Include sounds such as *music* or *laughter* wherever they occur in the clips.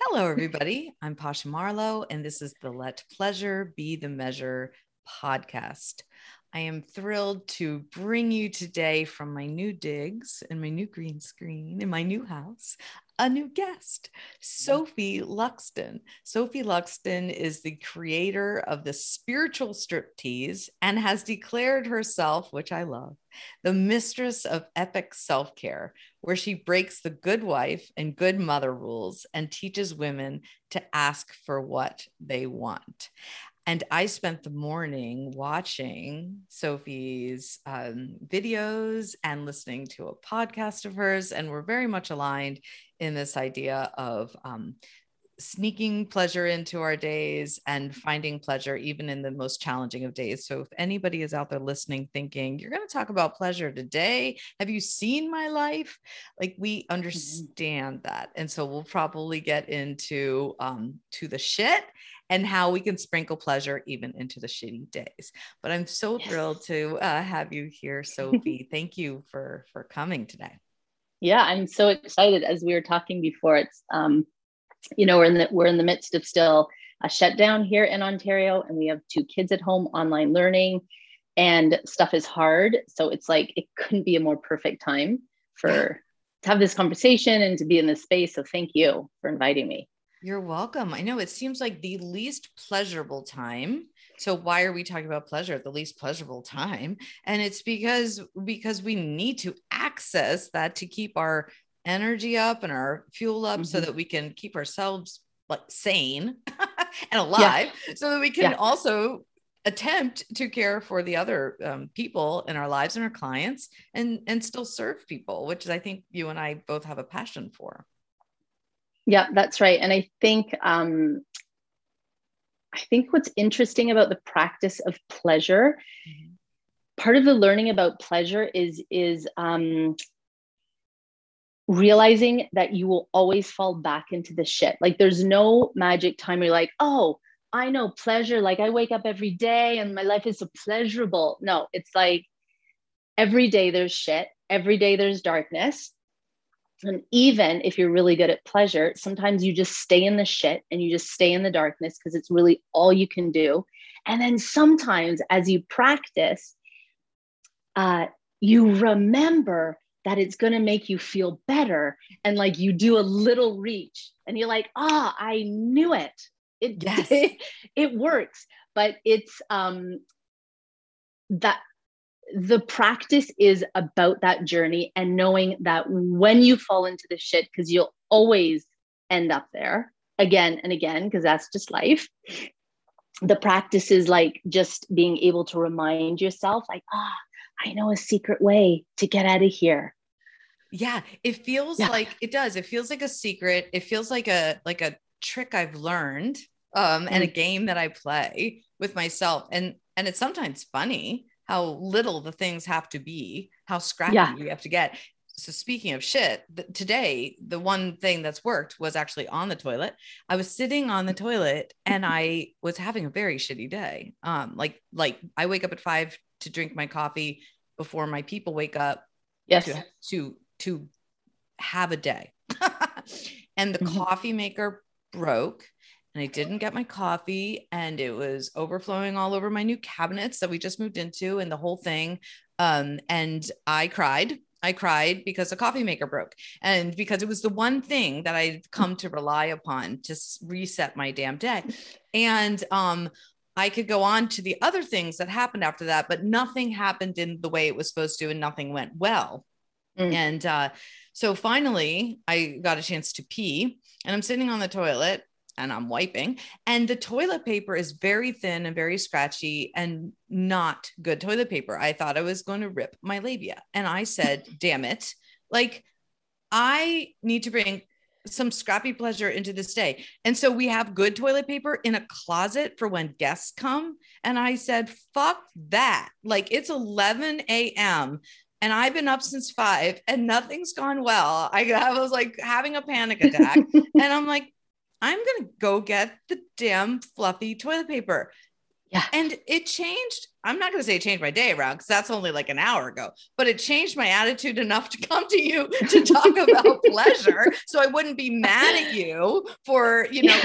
Hello, everybody. I'm Pasha Marlowe, and this is the Let Pleasure Be the Measure podcast. I am thrilled to bring you today from my new digs and my new green screen in my new house a new guest, Sophie Luxton. Sophie Luxton is the creator of the spiritual striptease and has declared herself, which I love, the mistress of epic self care, where she breaks the good wife and good mother rules and teaches women to ask for what they want. And I spent the morning watching Sophie's um, videos and listening to a podcast of hers. And we're very much aligned in this idea of um, sneaking pleasure into our days and finding pleasure even in the most challenging of days. So if anybody is out there listening thinking, you're going to talk about pleasure today, have you seen my life? Like we mm-hmm. understand that. And so we'll probably get into um to the shit and how we can sprinkle pleasure even into the shitty days. But I'm so yes. thrilled to uh, have you here, *laughs* Sophie. Thank you for for coming today. Yeah, I'm so excited. As we were talking before, it's um, you know we're in the we're in the midst of still a shutdown here in Ontario, and we have two kids at home online learning, and stuff is hard. So it's like it couldn't be a more perfect time for to have this conversation and to be in this space. So thank you for inviting me. You're welcome. I know it seems like the least pleasurable time. So why are we talking about pleasure at the least pleasurable time? And it's because because we need to access that to keep our energy up and our fuel up mm-hmm. so that we can keep ourselves like sane *laughs* and alive yeah. so that we can yeah. also attempt to care for the other um, people in our lives and our clients and and still serve people which is i think you and i both have a passion for yeah, that's right. And I think um, I think what's interesting about the practice of pleasure, mm-hmm. part of the learning about pleasure is is um, realizing that you will always fall back into the shit. Like there's no magic time where you're like, oh, I know pleasure. Like I wake up every day and my life is so pleasurable. No, it's like every day there's shit. Every day there's darkness and even if you're really good at pleasure, sometimes you just stay in the shit and you just stay in the darkness because it's really all you can do. And then sometimes as you practice, uh, you remember that it's going to make you feel better. And like you do a little reach and you're like, ah, oh, I knew it. It, yes. it, *laughs* it works. But it's um, that the practice is about that journey and knowing that when you fall into the shit, because you'll always end up there again and again, because that's just life. The practice is like just being able to remind yourself, like, ah, oh, I know a secret way to get out of here. Yeah, it feels yeah. like it does. It feels like a secret. It feels like a like a trick I've learned um and a mm. game that I play with myself. And and it's sometimes funny how little the things have to be, how scrappy yeah. you have to get. So speaking of shit, th- today the one thing that's worked was actually on the toilet. I was sitting on the toilet and I was having a very shitty day. Um, like like I wake up at five to drink my coffee before my people wake up. Yes. To to, to have a day, *laughs* and the mm-hmm. coffee maker broke and I didn't get my coffee and it was overflowing all over my new cabinets that we just moved into and the whole thing. Um, and I cried. I cried because the coffee maker broke and because it was the one thing that I'd come to rely upon to reset my damn day. And um, I could go on to the other things that happened after that, but nothing happened in the way it was supposed to and nothing went well. Mm. And uh, so finally, I got a chance to pee and I'm sitting on the toilet and I'm wiping. And the toilet paper is very thin and very scratchy and not good toilet paper. I thought I was going to rip my labia. And I said, *laughs* damn it. Like, I need to bring some scrappy pleasure into this day. And so we have good toilet paper in a closet for when guests come. And I said, fuck that. Like, it's 11 a.m and I've been up since five and nothing's gone well. I, I was like having a panic attack. *laughs* and I'm like, I'm going to go get the damn fluffy toilet paper. Yeah. And it changed. I'm not going to say it changed my day around because that's only like an hour ago, but it changed my attitude enough to come to you to talk *laughs* about pleasure. So I wouldn't be mad at you for, you know,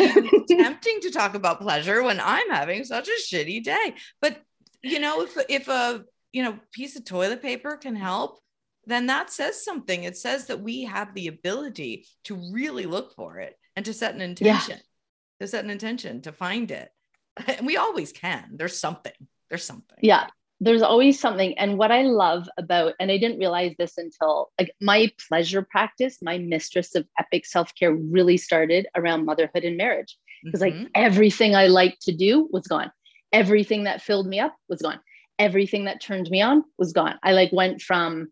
attempting to talk about pleasure when I'm having such a shitty day. But, you know, if, if a, you know, piece of toilet paper can help, then that says something. It says that we have the ability to really look for it and to set an intention, yeah. to set an intention to find it. *laughs* And we always can. There's something. There's something. Yeah. There's always something. And what I love about, and I didn't realize this until like my pleasure practice, my mistress of epic self care really started around motherhood and marriage. Because mm-hmm. like everything I liked to do was gone. Everything that filled me up was gone. Everything that turned me on was gone. I like went from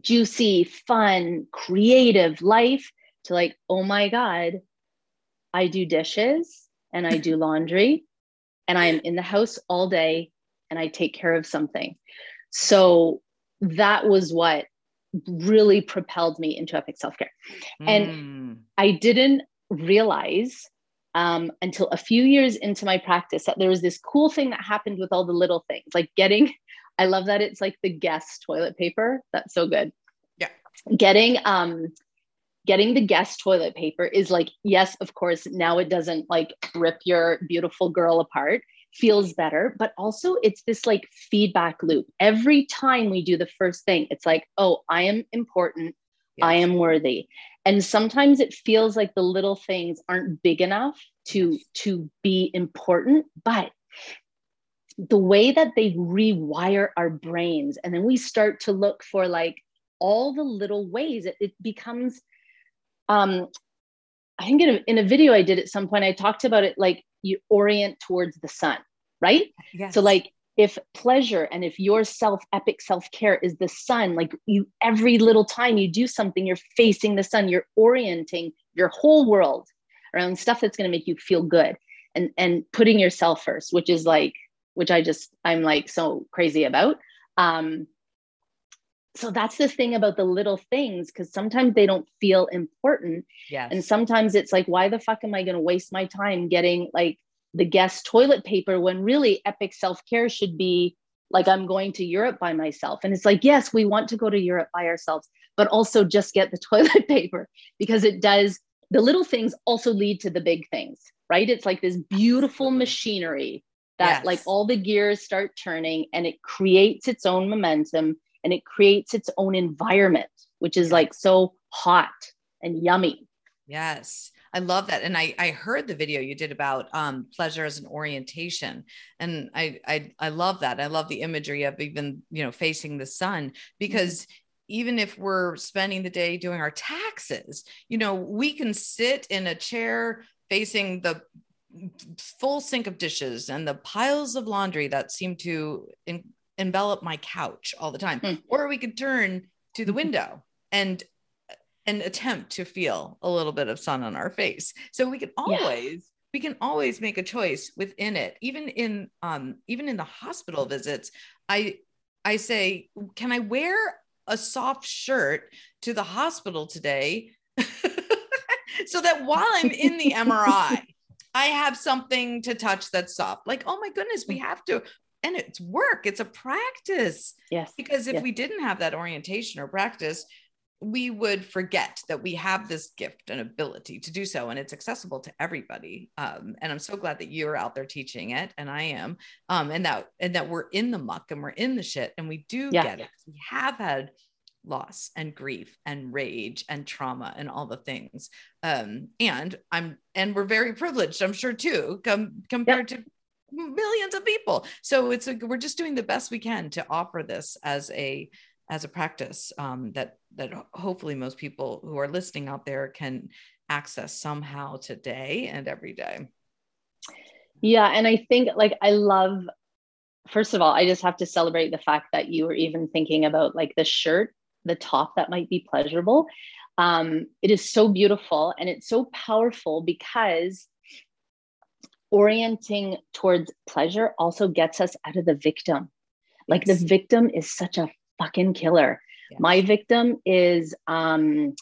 juicy, fun, creative life to like, oh my God, I do dishes and I do laundry and I am in the house all day and I take care of something. So that was what really propelled me into epic self care. Mm. And I didn't realize um, until a few years into my practice that there was this cool thing that happened with all the little things, like getting, *laughs* I love that it's like the guest toilet paper. That's so good. Yeah. Getting um, getting the guest toilet paper is like, yes, of course, now it doesn't like rip your beautiful girl apart, feels better, but also it's this like feedback loop. Every time we do the first thing, it's like, oh, I am important, yes. I am worthy. And sometimes it feels like the little things aren't big enough to to be important, but the way that they rewire our brains and then we start to look for like all the little ways it, it becomes um, I think in a, in a video I did at some point, I talked about it like you orient towards the sun, right? Yes. So like if pleasure and if your self epic self care is the sun, like you every little time you do something, you're facing the sun, you're orienting your whole world around stuff that's going to make you feel good and and putting yourself first, which is like which I just I'm like so crazy about. Um, so that's the thing about the little things because sometimes they don't feel important. Yes. and sometimes it's like why the fuck am i going to waste my time getting like the guest toilet paper when really epic self-care should be like i'm going to europe by myself. And it's like yes we want to go to europe by ourselves but also just get the *laughs* toilet paper because it does the little things also lead to the big things right? It's like this beautiful machinery that yes. like all the gears start turning and it creates its own momentum and it creates its own environment, which is like so hot and yummy. Yes. I love that. And I, I heard the video you did about um, pleasure as an orientation. And I, I, I love that. I love the imagery of even, you know, facing the sun because mm-hmm. even if we're spending the day doing our taxes, you know, we can sit in a chair facing the full sink of dishes and the piles of laundry that seem to in, envelop my couch all the time mm. or we could turn to the window and and attempt to feel a little bit of sun on our face so we can always yeah. we can always make a choice within it even in um even in the hospital visits i i say can i wear a soft shirt to the hospital today *laughs* so that while i'm in the mri *laughs* I have something to touch that's soft. Like, oh my goodness, we have to and it's work it's a practice yes because if yes. we didn't have that orientation or practice we would forget that we have this gift and ability to do so and it's accessible to everybody um, and i'm so glad that you're out there teaching it and i am um, and that and that we're in the muck and we're in the shit and we do yeah. get it we have had loss and grief and rage and trauma and all the things um, and i'm and we're very privileged i'm sure too com- compared yep. to millions of people. So it's a, we're just doing the best we can to offer this as a as a practice um, that that hopefully most people who are listening out there can access somehow today and every day. Yeah and i think like i love first of all i just have to celebrate the fact that you were even thinking about like the shirt the top that might be pleasurable. Um, it is so beautiful and it's so powerful because orienting towards pleasure also gets us out of the victim. Like the victim is such a fucking killer. Yes. My victim is um,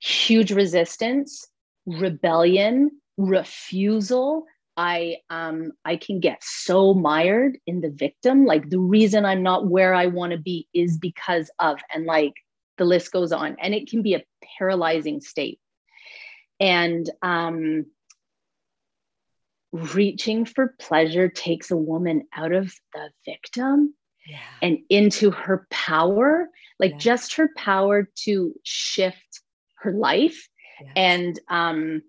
huge resistance, rebellion, refusal, I um I can get so mired in the victim. Like the reason I'm not where I want to be is because of, and like the list goes on. And it can be a paralyzing state. And um reaching for pleasure takes a woman out of the victim yeah. and into her power, like yeah. just her power to shift her life. Yes. And um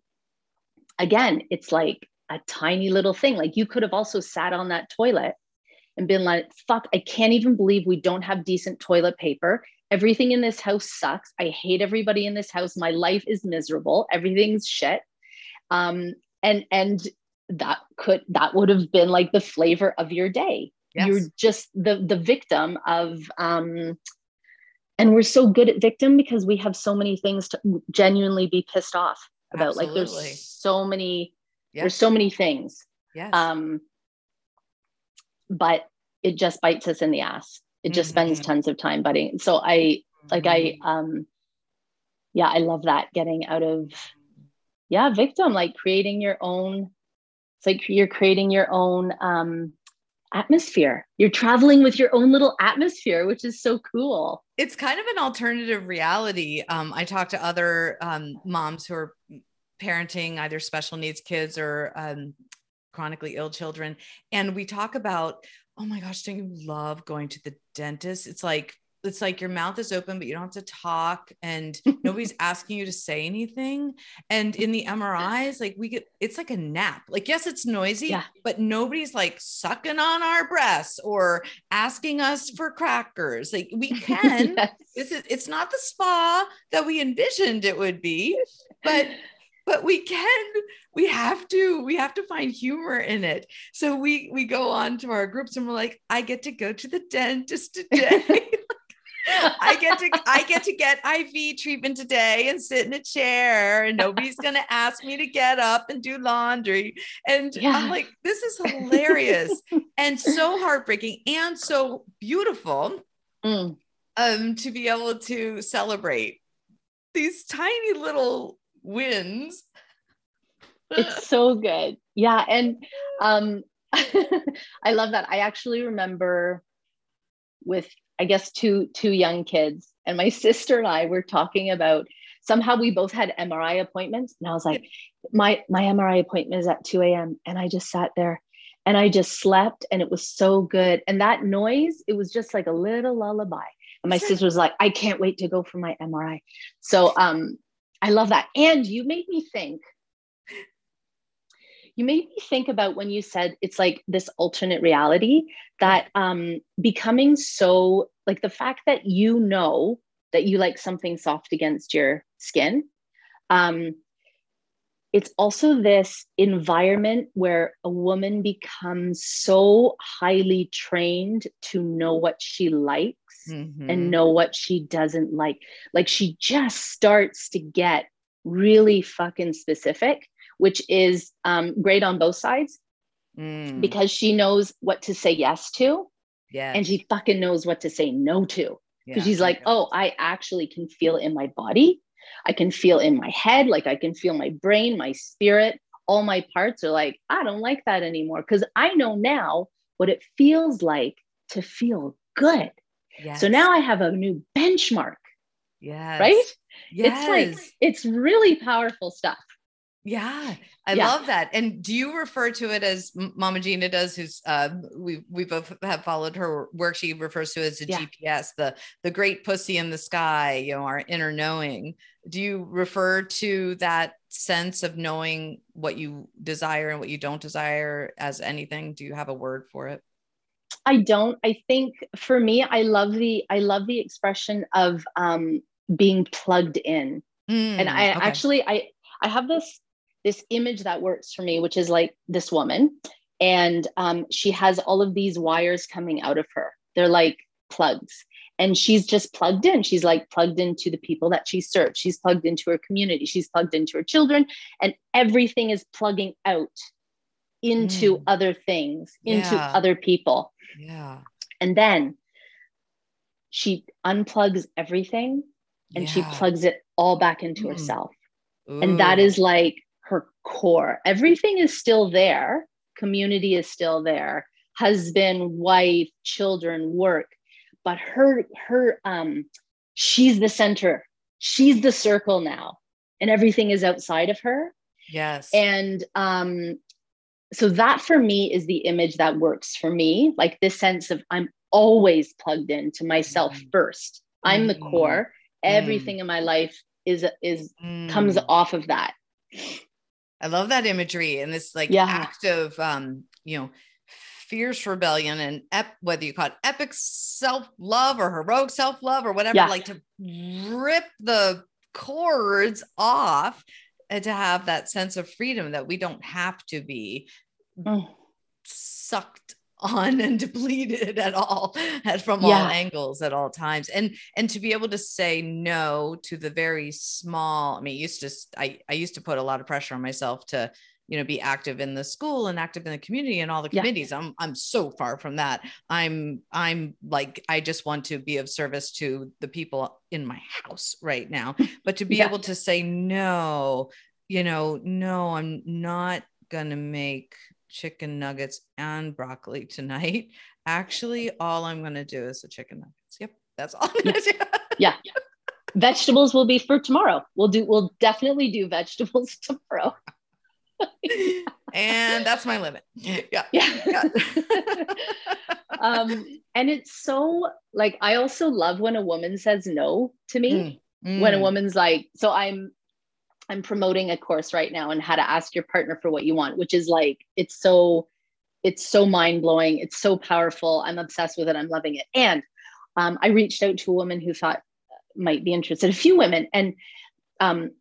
again, it's like a tiny little thing. Like you could have also sat on that toilet and been like, fuck, I can't even believe we don't have decent toilet paper. Everything in this house sucks. I hate everybody in this house. My life is miserable. Everything's shit. Um, and and that could that would have been like the flavor of your day. Yes. You're just the the victim of um and we're so good at victim because we have so many things to genuinely be pissed off about. Absolutely. Like there's so many yes. there's so many things yes. um but it just bites us in the ass it just mm-hmm. spends tons of time biting so i mm-hmm. like i mm-hmm. um yeah i love that getting out of yeah victim like creating your own it's like you're creating your own um atmosphere. You're traveling with your own little atmosphere, which is so cool. It's kind of an alternative reality. Um, I talk to other um, moms who are parenting either special needs kids or um, chronically ill children. And we talk about, oh my gosh, don't you love going to the dentist? It's like, it's like your mouth is open, but you don't have to talk and *laughs* nobody's asking you to say anything. And in the MRIs, like we get, it's like a nap. Like, yes, it's noisy, yeah. but nobody's like sucking on our breasts or asking us mm. for crackers. Like we *laughs* can, yes. it's, it's not the spa that we envisioned it would be, but but we can we have to we have to find humor in it so we we go on to our groups and we're like i get to go to the dentist today *laughs* I get to I get to get IV treatment today and sit in a chair and nobody's gonna ask me to get up and do laundry. And yeah. I'm like, this is *laughs* hilarious and so heartbreaking and so beautiful mm. um, to be able to celebrate these tiny little wins. it's *laughs* so good. Yeah. And um, *laughs* I love that. I actually remember with, I guess, two two young kids, and my *laughs* sister and I were talking about somehow we both had MRI appointments. And I was like, my my MRI appointment is at 2 a.m. And I just sat there and I just slept and it was so good. And that noise, it was just like a little lullaby. And my sister was like, I can't wait to go for my MRI. So um I love that. And you made me think. You made me think about when you said it's like this alternate reality that um, becoming so like the fact that you know that you like something soft against your skin. Um, it's also this environment where a woman becomes so highly trained to know what she likes mm-hmm. and know what she doesn't like. Like she just starts to get really fucking specific, which is um, great on both sides mm. because she knows what to say yes to. Yeah. And she fucking knows what to say no to. Because yeah, she's like, oh, I actually can feel in my body. I can feel in my head. Like I can feel my brain, my spirit, all my parts are like, I don't like that anymore. Because I know now what it feels like to feel good. Yes. So now I have a new benchmark. Yeah. Right? Yes. It's like, it's really powerful stuff. Yeah, I yeah. love that. And do you refer to it as Mama Gena does, who's uh, we we both have followed her work. She refers to it as the yeah. GPS, the the great pussy in the sky. You know, our inner knowing. Do you refer to that sense of knowing what you desire and what you don't desire as anything? Do you have a word for it? I don't. I think for me, I love the I love the expression of um, being plugged in, mm, and I okay. actually I I have this this image that works for me, which is like this woman, and um, she has all of these wires coming out of her. They're like plugs, and she's just plugged in. She's like plugged into the people that she serves. She's plugged into her community. She's plugged into her children, and everything is plugging out into mm. other things, into yeah. other people. Yeah. And then she unplugs everything and yeah. she plugs it all back into mm. herself. Ooh. And that is like her core. Everything is still there. Community is still there. Husband, wife, children, work. But her, her, um, she's the center. She's the circle now, and everything is outside of her. Yes. And um, so that for me is the image that works for me. Like this sense of I'm always plugged into myself mm. first. I'm the mm. core. Everything mm. in my life is is comes mm. off of that. I love that imagery and this like yeah. act of um, you know, fierce rebellion and ep- whether you call it epic self-love or heroic self-love or whatever, yeah. like to rip the cords off and to have that sense of freedom that we don't have to be mm. sucked on and depleted at all at, from yeah. all angles at all times and and to be able to say no to the very small i mean used to i i used to put a lot of pressure on myself to you know be active in the school and active in the community and all the committees yeah. i'm i'm so far from that i'm i'm like i just want to be of service to the people in my house right now *laughs* but to be yeah. able to say no you know no i'm not going to make chicken nuggets and broccoli *laughs* tonight. Actually, all I'm going to do is the chicken nuggets. Yep, that's all I'm going to do. *laughs* yeah. Vegetables will be for tomorrow. We'll do we'll definitely do vegetables *laughs* tomorrow. and that's my limit. Yeah. Yeah. um, and it's so like I also love when a woman says no to me. Mm, mm. When a mm. woman's like, so I'm I'm promoting a course right now on how to ask your partner for what you want, which is like it's so it's so mind blowing. It's so powerful. I'm obsessed with it. I'm loving it. And um, I reached out to a woman who thought might be interested. A few women, and um,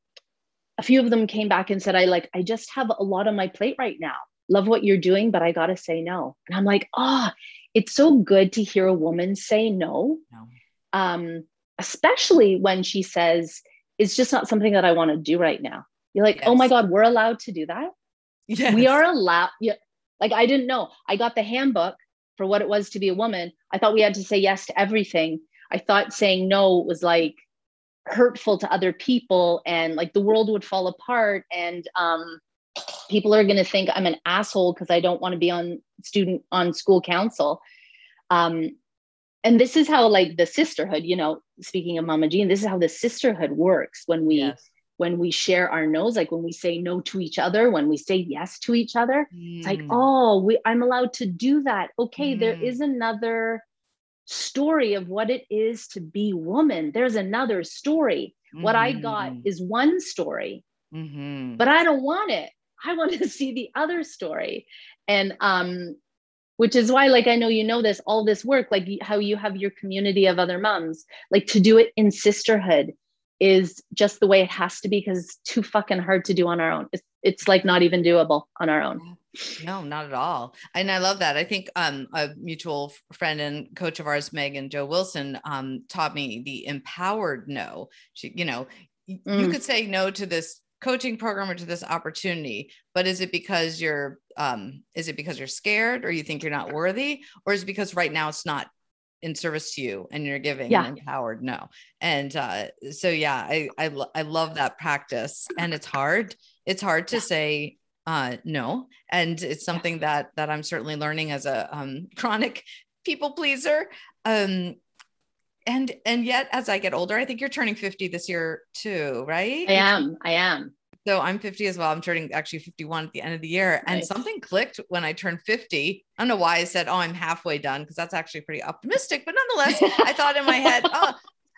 a few of them came back and said, "I like. I just have a lot on my plate right now. Love what you're doing, but I gotta say no." And I'm like, "Ah, oh, it's so good to hear a woman say no, no. Um, especially when she says." It's just not something that I want to do right now. You're like, yes. oh my God, we're allowed to do that. Yes. We are allowed. Yeah. Like I didn't know. I got the handbook for what it was to be a woman. I thought we had to say yes to everything. I thought saying no was like hurtful to other people and like the world would fall apart and um, people are going to think I'm an asshole because I don't want to be on student on school council. Um, and this is how like the sisterhood you know speaking of mama gena this is how the sisterhood works when we yes. when we share our no's like when we say no to each other when we say yes to each other mm. it's like mm. oh we i'm allowed to do that okay mm. there is another story of what it is to be woman there's another story mm. what i got mm-hmm. is one story mm-hmm. but i don't want it i want to *laughs* see the other story and um which is why like i know you know this all this work like how you have your community of other moms like to do it in sisterhood is just the way it has to be because it's too fucking hard to do on our own. It's, it's like not even doable on our own. No not at all. And i love that. I think um, a mutual friend and coach of ours megan jo wilson um, taught me the empowered no. She you know mm. you could say no to this coaching program or to this opportunity but is it because you're um is it because you're scared or you think you're not worthy? Or is it because right now it's not in service to you and you're giving yeah. empowered? No. And uh so yeah I, I i love that practice and it's hard. It's hard to say uh no. And it's something that that i'm certainly learning as a um *laughs* chronic people pleaser. Um and and yet as i get older i think you're turning 50 this year too right? I am. I am so i'm 50 as well i'm turning actually 51 at the end of the year and something clicked when i turned 50 i don't know why i said oh i'm halfway done because that's actually pretty optimistic but nonetheless i thought in my head oh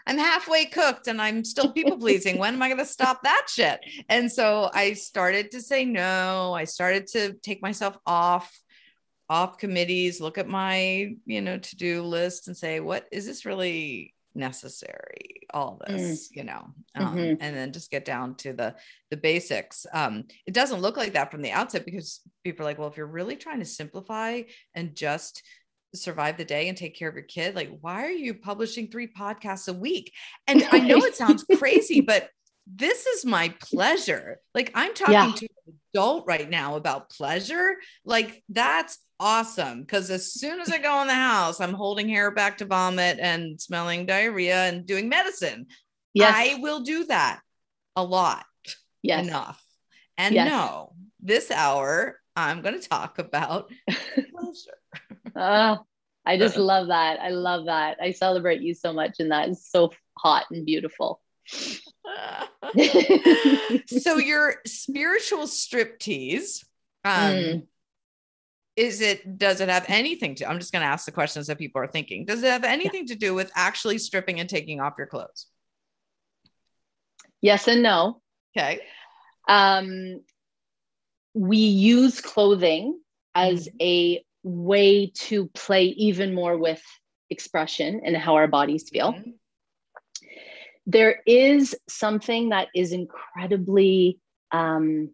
I'm halfway cooked and I'm still people pleasing. when am I going to stop that shit? And so I started to say no. I started to take myself off off committees, look at my, you know, to-do list and say, what is this really necessary? All mm. this, mm. you know, um, mm-hmm. and then just get down to the the basics. Um, it doesn't look like that from the outset because people are like, well, if you're really trying to simplify and just survive the day and take care of your kid, like, why are you publishing three podcasts a week? And I know it sounds crazy, *laughs* but this is my pleasure. Like I'm talking yeah. to an adult right now about pleasure. Like that's awesome because as soon as I go in the house, I'm holding hair back to vomit and smelling diarrhea and doing medicine. Yes. I will do that a lot. Yes. Enough. And Yes. no, this hour I'm going to talk about *laughs* pleasure. Ah, I just *laughs* love that. I love that. I celebrate you so much, and that is so hot and beautiful. *laughs* so your spiritual striptease um Mm. Is it does it have anything to i'm just going to ask the questions that people are thinking does it have anything to do with actually stripping and taking off your clothes yes and no. okay Um, we use clothing as a way to play even more with expression and how our bodies feel. Mhm. there is something that is incredibly um,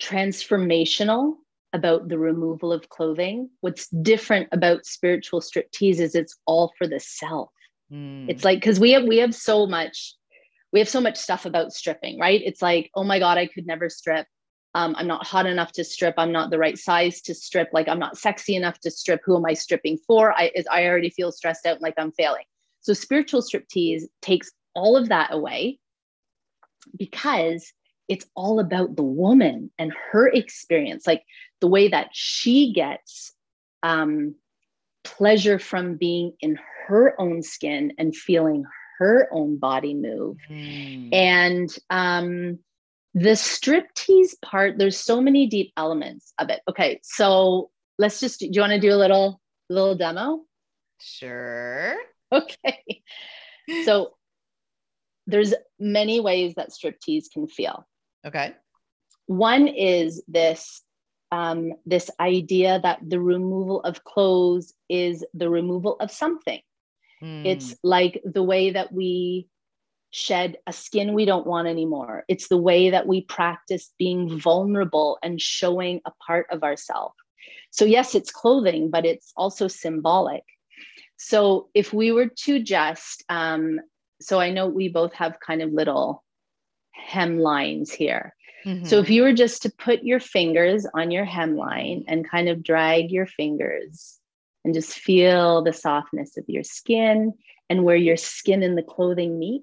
transformational about the removal of clothing. What's different about spiritual striptease is it's all for the self. Mm. It's like because we have we have so much, we have so much stuff about stripping, right? It's like, oh my god, I could never strip. Um, I'm not hot enough to strip. I'm not the right size to strip. Like I'm not sexy enough to strip. Who am I stripping for? I is I already feel stressed out, like I'm failing. So spiritual striptease takes all of that away because it's all about the woman and her experience, like the way that she gets um, pleasure from being in her own skin and feeling her own body move. Mm. And um, the striptease part, there's so many deep elements of it. Okay, so let's just do you want to do a little little demo? sure Okay. So there's many ways that striptease can feel. okay One is this um, this idea that the removal of clothes is the removal of something. Mm. It's like the way that we shed a skin we don't want anymore. It's the way that we practice being vulnerable and showing a part of ourselves. So, yes, it's clothing, but it's also symbolic. So, if we were to just, um, so I know we both have kind of little hemlines here. So, if Mhm. you were just to put your fingers on your hemline and kind of drag your fingers and just feel the softness of your skin and where your skin and the clothing meet.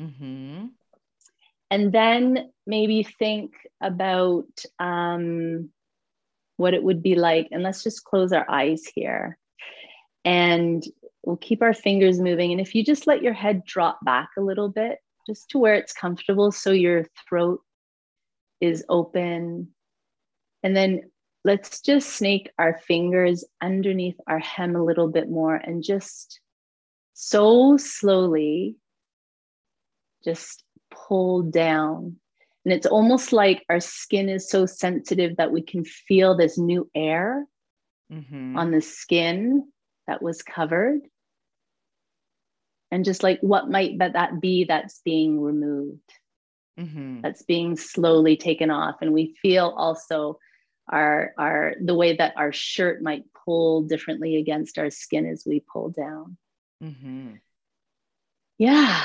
Mhm. And then maybe think about um, what it would be like. And let's just close our eyes here. And we'll keep our fingers moving. And if you just let your head drop back a little bit, just to where it's comfortable, so your throat is open. And then let's just snake our fingers underneath our hem a little bit more and just so slowly just pull down. And it's almost like our skin is so sensitive that we can feel this new air Mhm. on the skin that was covered. And just like what might that be that's being removed, Mhm. that's being slowly taken off. And we feel also our our the way that our shirt might pull differently against our skin as we pull down. Mhm. Yeah.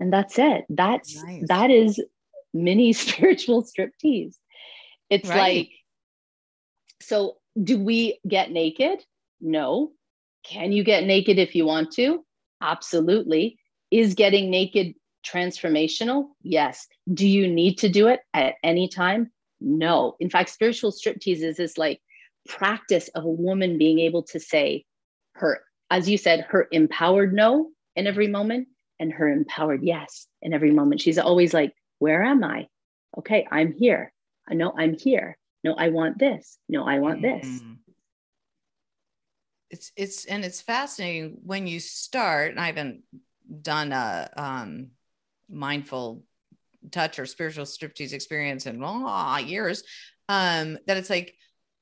And that's it. That's Nice. that is mini *laughs* spiritual striptease. It's Right. like so do we get naked? No. Can you get naked if you want to? Absolutely. Is getting naked transformational? Yes. Do you need to do it at any time? No. In fact, spiritual striptease is this like practice of a woman being able to say her, as you said, her empowered no in every moment and her empowered yes in every moment. She's always like, Where am I? Okay, I'm here. I know I'm here. No, I want this. No, I want this. Mhm. It's it's and it's fascinating when you start. And I haven't done a um, mindful touch or spiritual striptease experience in oh, years. Um, that it's like,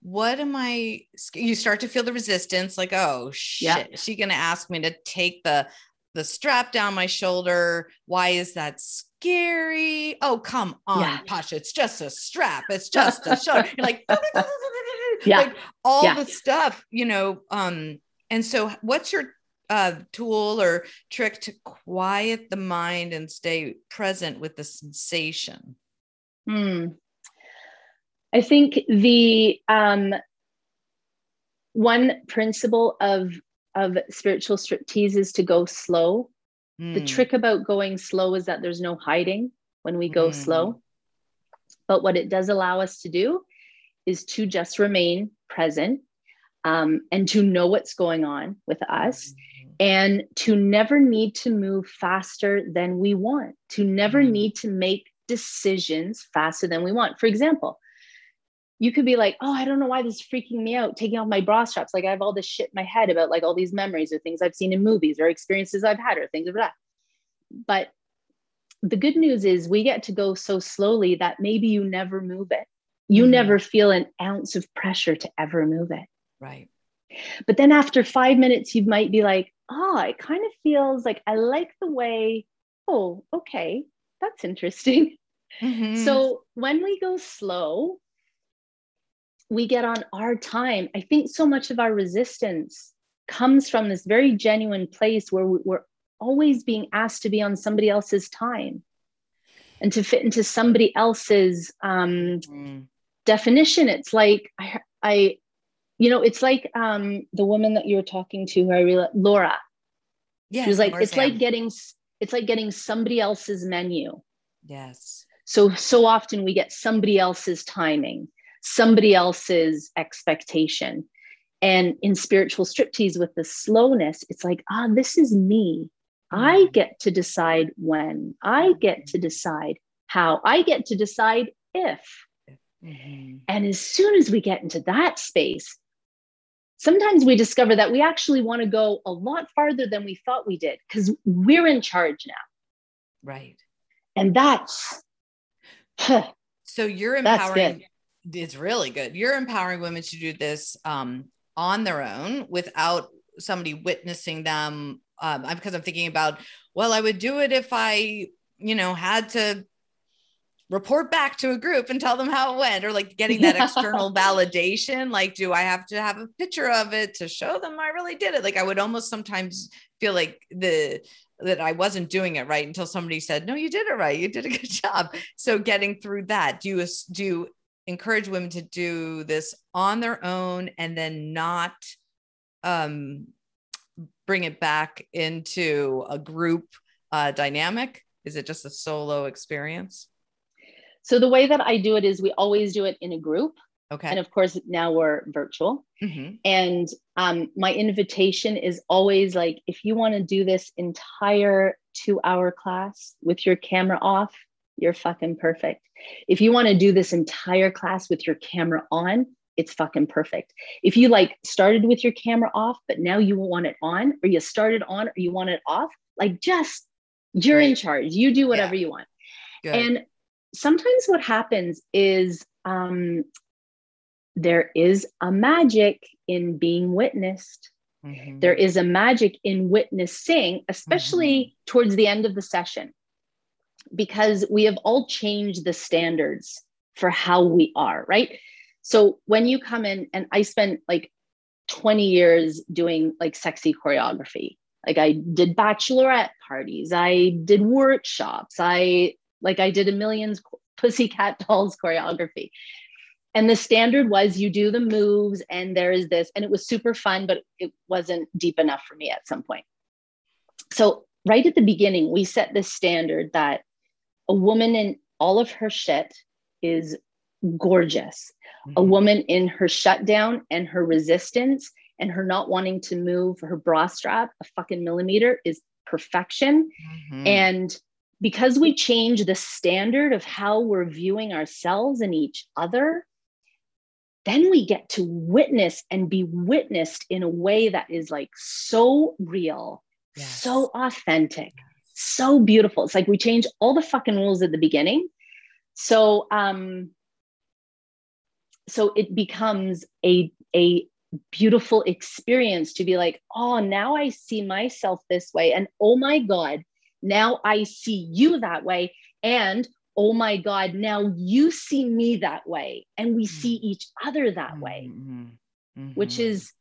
what am I? You start to feel the resistance, like, oh shit, Yeah. is she gonna ask me to take the the strap down my shoulder? Why is that scary? Oh, come on, Yeah. Pasha, it's just a strap. It's just a shoulder. You're *laughs* like, *laughs* Yeah. like all Yeah. the stuff, you know. Um, and so what's your uh tool or trick to quiet the mind and stay present with the sensation? Hmm. I think the um, one principle of of spiritual striptease is to go slow. The Mm, trick about going slow is that there's no hiding when we go Mm. slow. But what it does allow us to do is to just remain present um, and to know what's going on with us mm-hmm. And to never need to move faster than we want, to never mm-hmm. need to make decisions faster than we want. For example, you could be like, oh, I don't know why this is freaking me out, taking off my bra straps. Like I have all this shit in my head about like all these memories or things I've seen in movies or experiences I've had or things like that. But the good news is we get to go so slowly that maybe you never move it. You mm-hmm. never feel an ounce of pressure to ever move it. Right. But then after five minutes, you might be like, oh, it kind of feels like I like the way, oh, okay, that's interesting. *laughs* Mm-hmm. So when we go slow, we get on our time. I think so much of our resistance comes from this very genuine place where we're always being asked to be on somebody else's time and to fit into somebody else's um, mm. definition. It's like I, I, you know, it's like um, the woman that you were talking to, who I really Laura. Yeah, she was like, it's like getting, it's like getting somebody else's menu. Yes. So so often we get somebody else's timing somebody else's expectation. And in spiritual striptease with the slowness, it's like, ah, this is me. I mm-hmm. get to decide when, I get to decide how, I get to decide if. Mm-hmm. And as soon as we get into that space, sometimes we discover that we actually want to go a lot farther than we thought we did because we're in charge now. Right. And that's so you're empowering it's really good. You're empowering women to do this um, on their own without somebody witnessing them. Um, because I'm thinking about, well, I would do it if I, you know, had to report back to a group and tell them how it went, or like getting that external *laughs* validation. Like, do I have to have a picture of it to show them I really did it? Like, I would almost sometimes feel like the that I wasn't doing it right until somebody said, "No, you did it right. You did a good *laughs* job." So getting through that, do you do you encourage women to do this on their own and then not um, bring it back into a group uh, dynamic? Is it just a solo experience? So the way that I do it is we always do it in a group. Okay. And of course, now we're virtual. Mm-hmm. And um, my invitation is always like, if you want to do this entire two hour class with your camera off, you're fucking perfect. If you want to do this entire class with your camera on, it's fucking perfect. If you like started with your camera off, but now you want it on, or you started on, or you want it off, like just you're right. in charge. You do whatever yeah. you want. Good. And sometimes what happens is um, there is a magic in being witnessed. Mm-hmm. There is a magic in witnessing, especially mm-hmm. towards the end of the session because we have all changed the standards for how we are, right? So when you come in, and I spent like 20 years doing like sexy choreography. Like I did bachelorette parties, I did workshops, I like I did a millions pussycat *laughs* dolls choreography. And the standard was you do the moves and there is this, and it was super fun, but it wasn't deep enough for me at some point. So, right at the beginning, we set this standard that a woman in all of her shit is gorgeous. Mm-hmm. A woman in her shutdown and her resistance and her not wanting to move her bra strap a fucking millimeter is perfection. Mm-hmm. And because we change the standard of how we're viewing ourselves and each other, then we get to witness and be witnessed in a way that is like so real, yes. so authentic, so beautiful. It's like we change all the fucking rules at the beginning. So um so it becomes a a beautiful experience to be like, oh, now I see myself this way. And oh my God, now I see you that way. And oh my God, now you see me that way. And we mm-hmm. see each other that way. Mm-hmm. Mm-hmm. Which is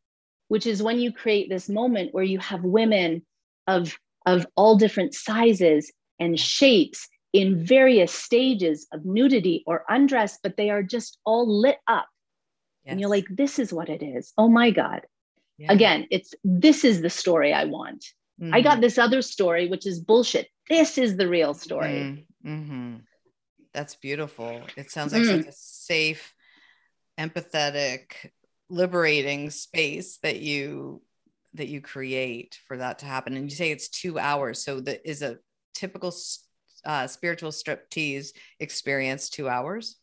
which is when you create this moment where you have women of of all different sizes and shapes in various stages of nudity or undress, but they are just all lit up. Yes. And you're like, this is what it is. Oh my God. Yeah. Again, it's this is the story I want. Mm-hmm. I got mm-hmm. this other story, which is bullshit. This is the real story. Mm-hmm. mm-hmm. That's beautiful. It sounds like mm. such a safe, empathetic, liberating space that you that you create for that to happen. And you say it's two hours. So that is a typical uh, spiritual striptease experience two hours?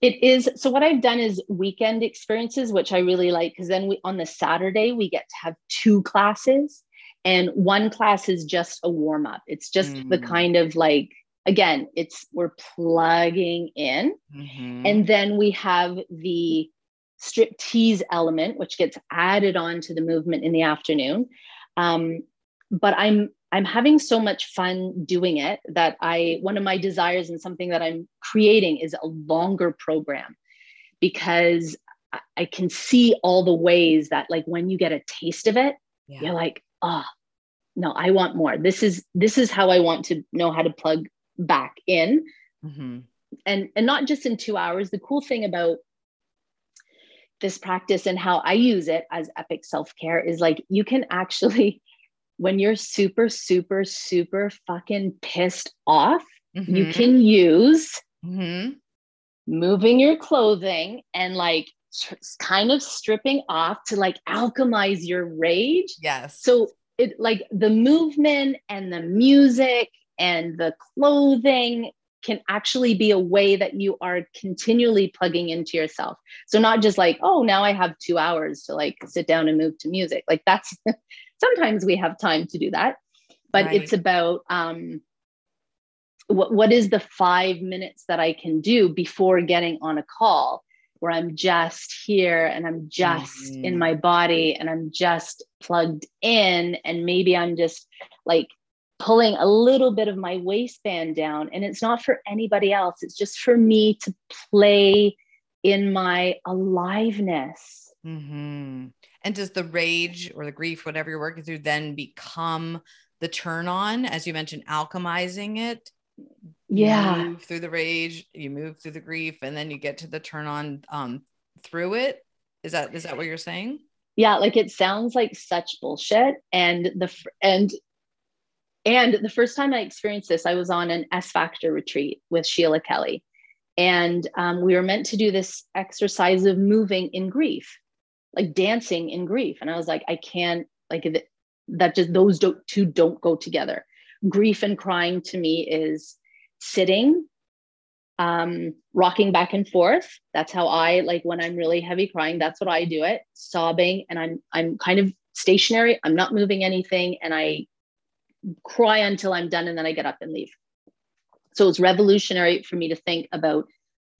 It is. So what I've done is weekend experiences, which I really like because then we on the Saturday we get to have two classes, and one class is just a warm up. It's just mm. the kind of like again, it's we're plugging in, mm-hmm. and then we have the strip tease element, which gets added on to the movement in the afternoon. Um, but I'm I'm having so much fun doing it that I, one of my desires and something that I'm creating is a longer program because I can see all the ways that, like, when you get a taste of it, yeah. you're like, oh, no, I want more. This is, this is how I want to know how to plug back in. Mm-hmm. And, and not just in two hours. The cool thing about this practice and how I use it as epic self care is like you can actually *laughs* when you're super, super, super fucking pissed off, mm-hmm. you can use mm-hmm. moving your clothing and like kind of stripping off to like alchemize your rage. Yes. So it like the movement and the music and the clothing can actually be a way that you are continually plugging into yourself. So not just like, oh, now I have 2 hours to like sit down and move to music. Like that's *laughs* sometimes we have time to do that but right. it's about um, what, what is the five minutes that i can do before getting on a call where i'm just here and i'm just mm-hmm. in my body and i'm just plugged in and maybe i'm just like pulling a little bit of my waistband down and it's not for anybody else it's just for me to play in my aliveness mm-hmm. And does the rage or the grief, whatever you're working through, then become the turn on, as you mentioned, alchemizing it? Yeah. move through the rage, you move through the grief, and then you get to the turn on um, through it. Is that is that what you're saying? Yeah, like it sounds like such bullshit. And the and and the first time I experienced this, I was on an S Factor retreat with Sheila Kelley. And um, we were meant to do this exercise of moving in grief like dancing in grief and i was like i can't like that just those don't, two don't go together grief and crying to me is sitting um, rocking back and forth. That's how i like when i'm really heavy crying that's what i do it sobbing. And i'm i'm kind of stationary. I'm not moving anything. And i cry until i'm done and then i get up and leave. So it's revolutionary for me to think about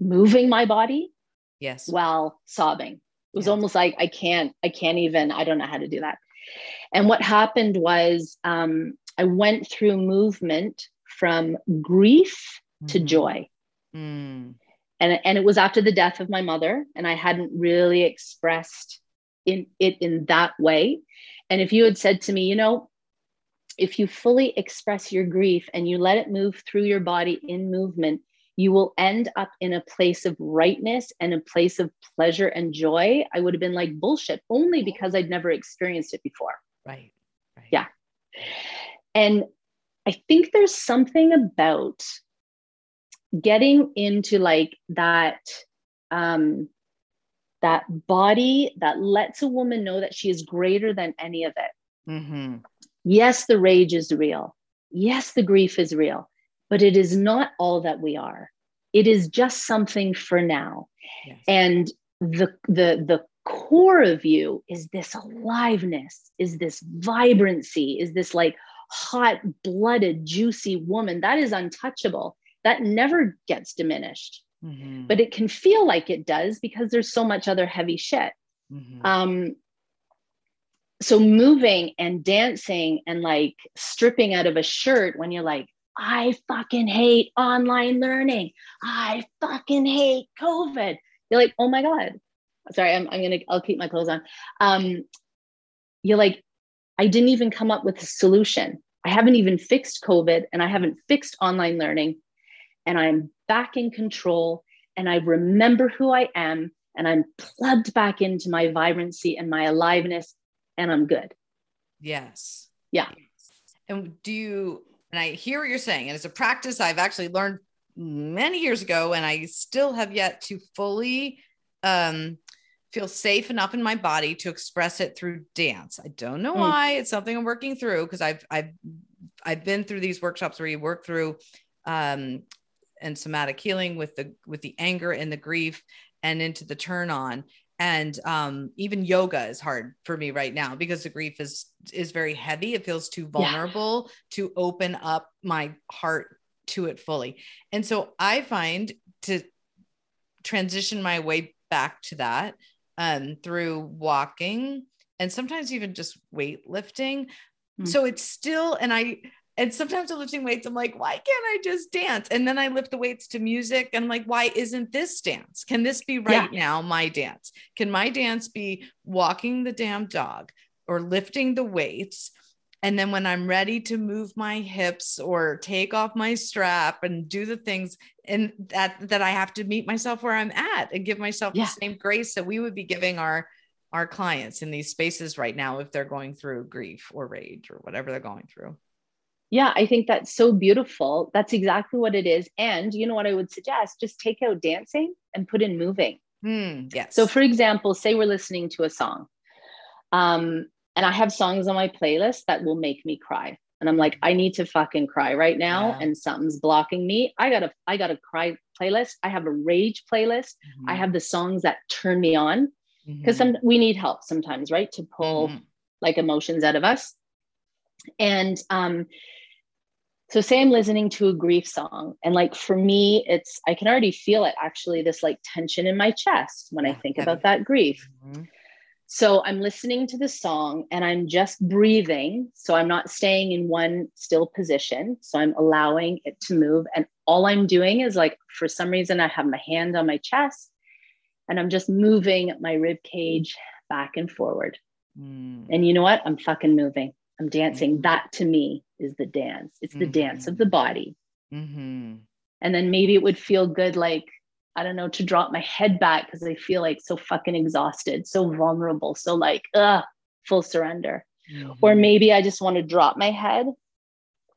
moving my body yes. while sobbing. It was almost like I can't, I can't even, I don't know how to do that. And what happened was um, I went through movement from grief mm-hmm. to joy. Mm. And, and it was after the death of my mother, and I hadn't really expressed in it in that way. And if you had said to me, you know, if you fully express your grief and you let it move through your body in movement, you will end up in a place of rightness and a place of pleasure and joy, I would have been like bullshit only because I'd never experienced it before. Right. right. Yeah. And I think there's something about getting into like that um that body that lets a woman know that she is greater than any of it. Mm-hmm. Yes, the rage is real. Yes, the grief is real but it is not all that we are. It is just something for now. Yes. And the, the, the core of you is this aliveness, is this vibrancy, is this like hot blooded, juicy woman that is untouchable. That never gets diminished. Mm-hmm. But it can feel like it does because there's so much other heavy shit. Mm-hmm. Um, so moving and dancing and like stripping out of a shirt when you're like, I fucking hate online learning. I fucking hate COVID. You're like, oh my God. Sorry, I'm, I'm gonna, I'll keep my clothes on. Um, you're like, I didn't even come up with a solution. I haven't even fixed COVID and I haven't fixed online learning. And I'm back in control and I remember who I am and I'm plugged back into my vibrancy and my aliveness and I'm good. Yes. Yeah. And do you and I hear what you're saying. And it's a practice I've actually learned many years ago, and I still have yet to fully um, feel safe enough in my body to express it through dance. I don't know mm. why. It's something I'm working through because I've I've I've been through these workshops where you work through um, and somatic healing with the with the anger and the grief and into the turn on and um, even yoga is hard for me right now because the grief is is very heavy it feels too vulnerable yeah. to open up my heart to it fully and so i find to transition my way back to that um, through walking and sometimes even just weightlifting mm. so it's still and i and sometimes I'm lifting weights, I'm like, why can't I just dance? And then I lift the weights to music. And I'm like, why isn't this dance? Can this be right yeah. now my dance? Can my dance be walking the damn dog or lifting the weights? And then when I'm ready to move my hips or take off my strap and do the things and that that I have to meet myself where I'm at and give myself yeah. the same grace that we would be giving our our clients in these spaces right now if they're going through grief or rage or whatever they're going through. Yeah i think that's so beautiful. That's exactly what it is. And you know what i would suggest? Just take out dancing and put in moving. Mm, yes. So for example say we're listening to a song um, and i have songs on my playlist that will make me cry and i'm like i need to fucking cry right now yeah. and something's blocking me i got a i got a cry playlist i have a rage playlist mm-hmm. i have the songs that turn me on because mm-hmm. some we need help sometimes right to pull mm-hmm. like emotions out of us and um so say i'm listening to a grief song and like for me it's i can already feel it actually this like tension in my chest when i think about that grief mm-hmm. So i'm listening to the song and i'm just breathing so i'm not staying in one still position so i'm allowing it to move and all i'm doing is like for some reason i have my hand on my chest and i'm just moving my rib cage back and forward mm. and you know what i'm fucking moving I'm dancing. Mm-hmm. That to me is the dance. It's the mm-hmm. dance of the body. Mm-hmm. And then maybe it would feel good, like, I don't know, to drop my head back because I feel like so fucking exhausted, so vulnerable, so like, ugh, full surrender. Or mm-hmm. maybe I just want to drop my head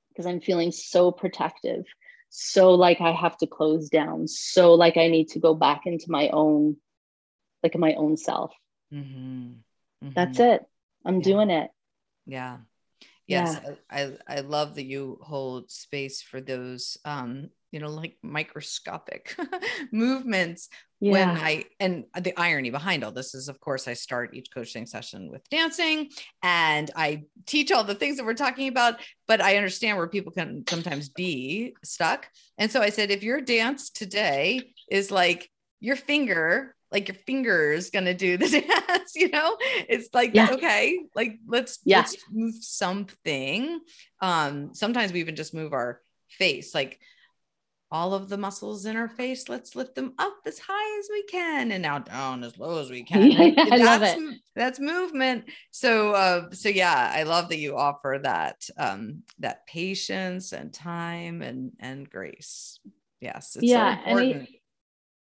because I'm feeling so protective, so like I have to close down, so like I need to go back into my own, like my own self. Mm-hmm. That's it. I'm yeah. doing it. Yeah yes yeah. I, I love that you hold space for those um you know like microscopic *laughs* movements yeah. when i and the irony behind all this is of course i start each coaching session with dancing and i teach all the things that we're talking about but i understand where people can sometimes be stuck and so i said if your dance today is like your finger like your fingers gonna do the *laughs* dance you know it's like yeah. okay like let's yeah. let's move something um sometimes we even just move our face like all of the muscles in our face let's lift them up as high as we can and now down as low as we *laughs* can. Yeah, I love that's, it. that's movement. So uh so yeah i love that you offer that um that patience and time and and grace. Yes yeah so important.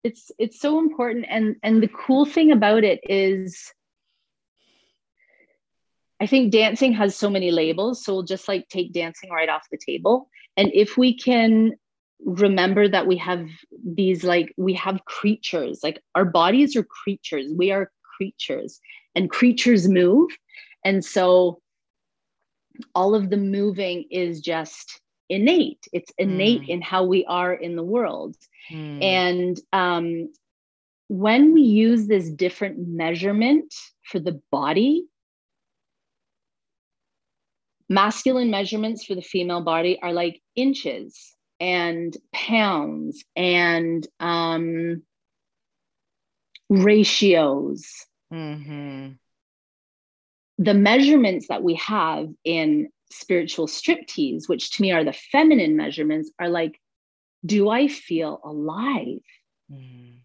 it's it's so important and and the cool thing about it is i think dancing has so many labels so we'll just like take dancing right off the table. And if we can remember that we have these like we have creatures like our bodies are creatures we are creatures and creatures move and so all of the moving is just innate it's innate mm. in how we are in the world mm. and um, when we use this different measurement for the body masculine measurements for the female body are like inches and pounds and um, ratios mm-hmm. the measurements that we have in spiritual striptease, which to me are the feminine measurements, are like, do I feel alive? Mm.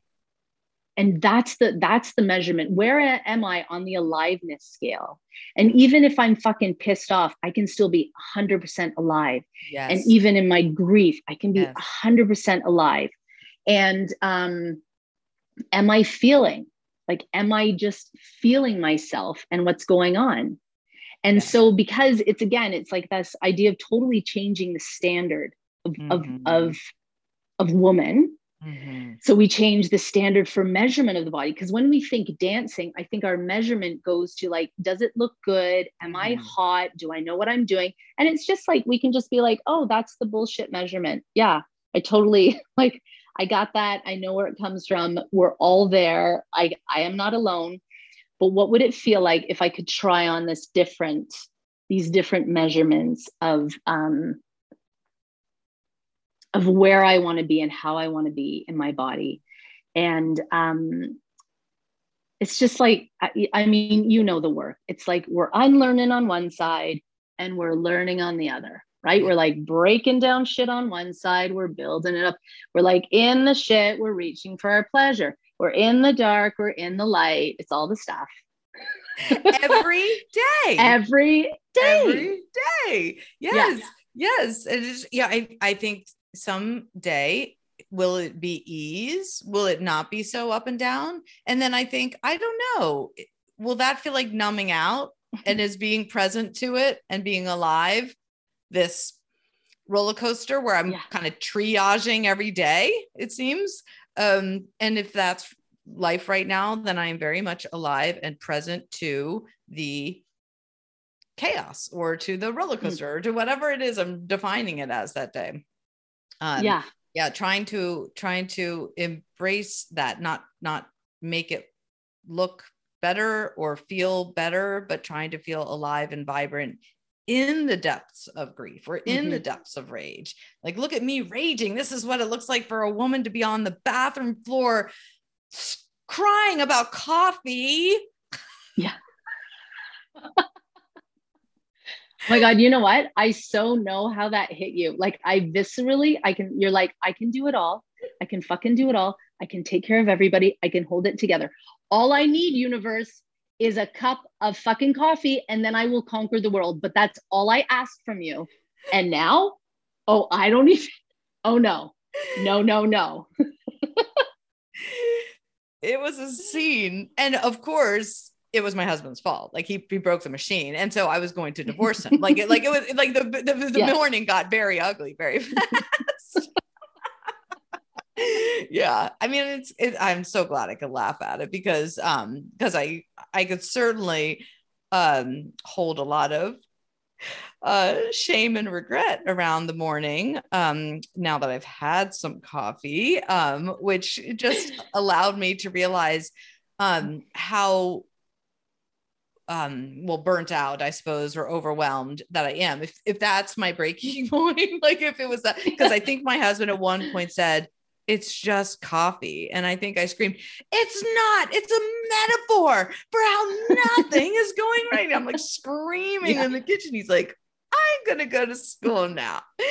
And that's the that's the measurement. Where am I on the aliveness scale? And even if I'm fucking pissed off, I can still be 100% alive. Yes. And even in my grief, I can be yes. 100% alive. And um, am I feeling? Like, am I just feeling myself and what's going on? And yeah. so because it's again, it's like this idea of totally changing the standard of, mm-hmm. of, of of woman. Mm-hmm. So we change the standard for measurement of the body because when we think dancing, I think our measurement goes to like, does it look good? Am I mm-hmm. hot? Do I know what I'm doing? And it's just like we can just be like, oh, that's the bullshit measurement. Yeah, I totally *laughs* like I got that. I know where it comes from. We're all there. I I am not alone. But what would it feel like if I could try on this different, these different measurements of um, of where I want to be and how I want to be in my body. And um, it's just like, I, I mean, you know the work. It's like we're unlearning on one side and we're learning on the other, right? We're like breaking down shit on one side, we're building it up. We're like in the shit, we're reaching for our pleasure. We're in the dark, we're in the light. It's all the stuff. Every *laughs* day. Every day. Every day. Yes. Yeah. Yes. It is, yeah, I, I think someday will it be ease will it not be so up and down and then i think i don't know will that feel like numbing out and *laughs* is being present to it and being alive this roller coaster where i'm yeah. kind of triaging every day it seems um and if that's life right now then i am very much alive and present to the chaos or to the roller hmm. coaster mm. or to whatever it is i'm defining it as that day um, yeah. yeah trying to trying to embrace that not not make it look better or feel better but trying to feel alive and vibrant in the depths of grief or in mm-hmm. the depths of rage. Like look at me raging. This is what it looks like for a woman to be on the bathroom floor crying about coffee. Yeah *laughs* Oh my God, you know what? I so know how that hit you. Like, I viscerally, I can, you're like, I can do it all. I can fucking do it all. I can take care of everybody. I can hold it together. All I need, universe, is a cup of fucking coffee and then I will conquer the world. But that's all I asked from you. And now, oh, I don't even, oh no, no, no, no. *laughs* it was a scene. And of course, it was my husband's fault. Like he, he broke the machine. And so I was going to divorce him. Like it, *laughs* like it was like the, the, the yes. morning got very ugly very *laughs* fast. yeah. I mean, it's, it, I'm so glad I could laugh at it because, um, because I, I could certainly, um, hold a lot of, uh, shame and regret around the morning. Um, now that I've had some coffee, um, which just allowed me to realize, um, how um well burnt out i suppose or overwhelmed that i am. If if that's my breaking *laughs* point like if it was that because i think my husband at one point said it's just coffee and i think i screamed it's not it's a metaphor for how nothing is going right now. I'm like screaming yeah. in the kitchen. He's like i'm gonna go to school now. *laughs*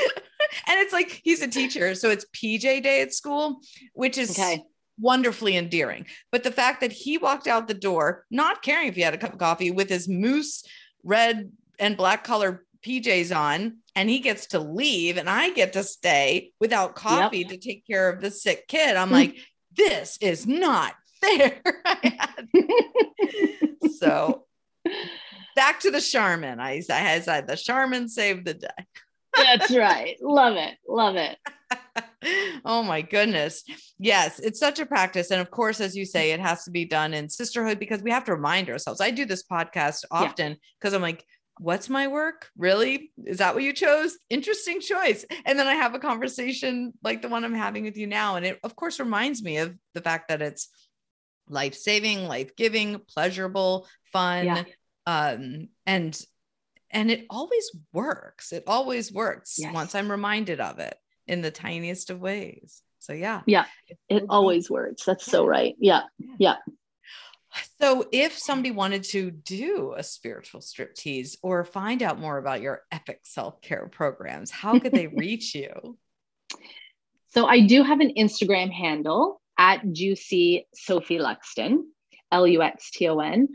And it's like he's a teacher so it's pj day at school which is okay wonderfully endearing. But the fact that he walked out the door, not caring if he had a cup of coffee, with his moose red and black color PJs on, and he gets to leave, and I get to stay without coffee yep. to take care of the sick kid. I'm mm-hmm. like, this is not *laughs* fair. so back to the Charmin. I, I said the Charmin saved the day. That's right. Love it. Love it. *laughs* oh my goodness. Yes, it's such a practice. And of course, as you say, it has to be done in sisterhood because we have to remind ourselves. I do this podcast often because yeah. I'm like, what's my work? Really? Is that what you chose? Interesting choice. And then I have a conversation like the one I'm having with you now. And it, of course, reminds me of the fact that it's life saving, life giving, pleasurable, fun. Yeah. Um, and and it always works. It always works yes. once I'm reminded of it in the tiniest of ways. So yeah. Yeah. It mm-hmm. always works. That's so right. Yeah. Yeah. So if somebody wanted to do a spiritual strip tease or find out more about your epic self-care programs, how could they *laughs* reach you? So I do have an Instagram handle at juicy Sophie Luxton, L-U-X-T-O-N.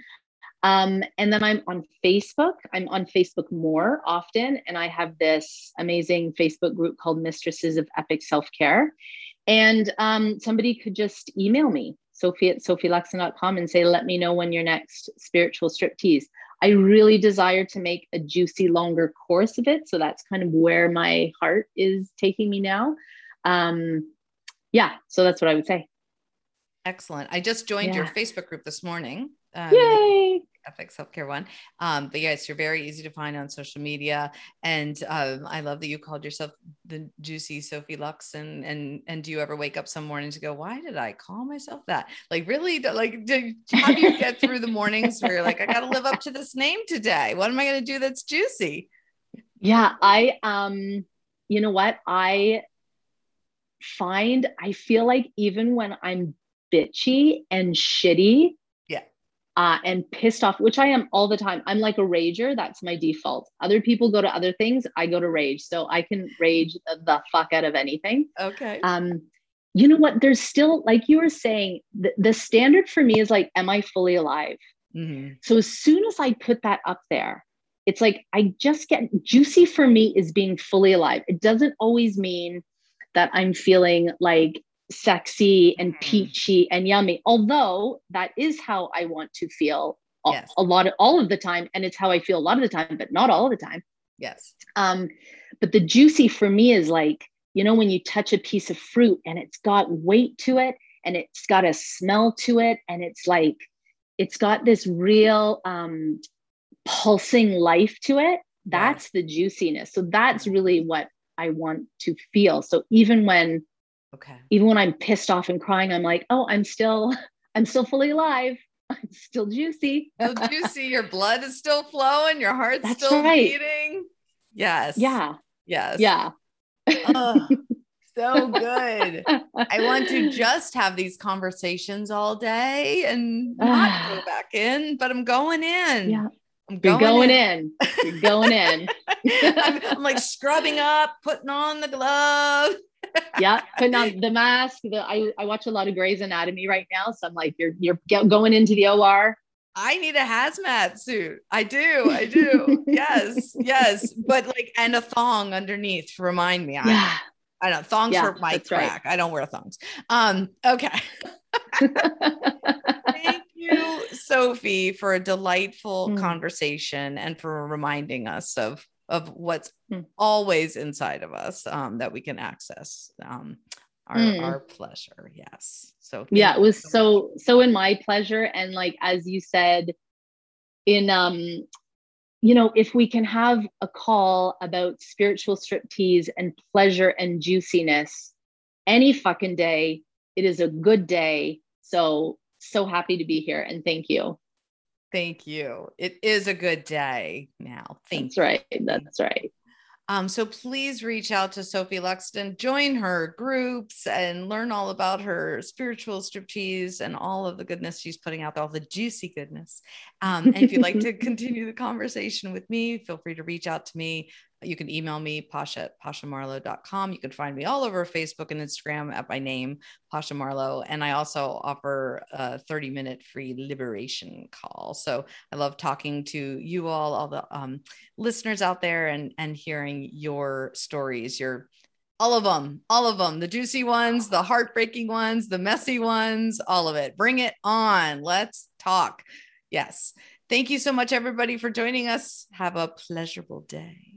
Um, and then I'm on Facebook. I'm on Facebook more often. And I have this amazing Facebook group called Mistresses of Epic Self Care. And um, somebody could just email me, Sophie at sophieluxton.com, and say, let me know when your next spiritual striptease. I really desire to make a juicy, longer course of it. So that's kind of where my heart is taking me now. Um, yeah, so that's what I would say. Excellent. I just joined Yeah. your Facebook group this morning. Um, Yay! Epic Self Care One. Um, but yes, you're very easy to find on social media, and um, I love that you called yourself the juicy Sophie Lux. And and and do you ever wake up some morning to go, why did I call myself that? Like really, like how do you get through the mornings where you're like, I got to live up to this name today? What am I going to do that's juicy? Yeah, I um you know what? I find I feel like even when I'm bitchy and shitty. Uh, and pissed off, which I am all the time. I'm like a rager. That's my default. Other people go to other things. I go to rage. So I can rage the, fuck out of anything. Okay. Um, you know what? There's still, like you were saying, the, the standard for me is like, am I fully alive? Mhm. So as soon as I put that up there, it's like I just get juicy for me is being fully alive. It doesn't always mean that I'm feeling like sexy and Mhm. peachy and yummy, although that is how I want to feel a, Yes. a lot of all of the time. And it's how I feel a lot of the time, but not all of the time. Yes. Um, but the juicy for me is like, you know, when you touch a piece of fruit and it's got weight to it and it's got a smell to it, and it's like, it's got this real um, pulsing life to it. That's the juiciness. So that's really what I want to feel. So even when, Okay. even when I'm pissed off and crying, I'm like, oh, I'm still, *laughs* I'm still fully alive. *laughs* I'm still juicy. So juicy. Your blood is still flowing. Your heart's That's still right. beating. Yes. yeah. Yes. Yeah. Oh, *laughs* so good. I want to just have these conversations all day and not ah. go back in, but I'm going in. Yeah. I'm You're going, going in. in. You're going in. I'm, I'm like scrubbing up, putting on the glove. Yeah, putting on the mask. The I, I watch a lot of Grey's Anatomy right now, so I'm like, you're you're get, going into the OR. I need a hazmat suit. I do. I do. *laughs* yes. Yes. But like, and a thong underneath to remind me. I, Yeah. I don't thongs Yeah, hurt my that's right. crack. I don't wear thongs. Um, okay. *laughs* Thank you, Sophie, for a delightful Mm. conversation and for reminding us of of what's Mm. always inside of us um, that we can access. Um, our, Mm. our pleasure. Yes. So yeah, it was much. so so in my pleasure. And like as you said, in um, you know, if we can have a call about spiritual striptease and pleasure and juiciness any fucking day, it is a good day. So so happy to be here and thank you. Thank you. It is a good day now. Thank That's you. right. That's right. Um, so please reach out to Sophie Luxton, join her groups, and learn all about her spiritual striptease and all of the goodness she's putting out there, all the juicy goodness. Um, and if you'd like to *laughs* continue the conversation with me, feel free to reach out to me. You can email me, pasha at pashamarlow.com. You can find me all over Facebook and Instagram at my name, Pasha Marlow. And I also offer a 30 minute free liberation call. So I love talking to you all, all the um, listeners out there and and hearing your stories. Your all of them all of them the juicy ones the heartbreaking ones the messy ones all of it. Bring it on. Let's talk. Yes. Thank you so much everybody for joining us. Have a pleasurable day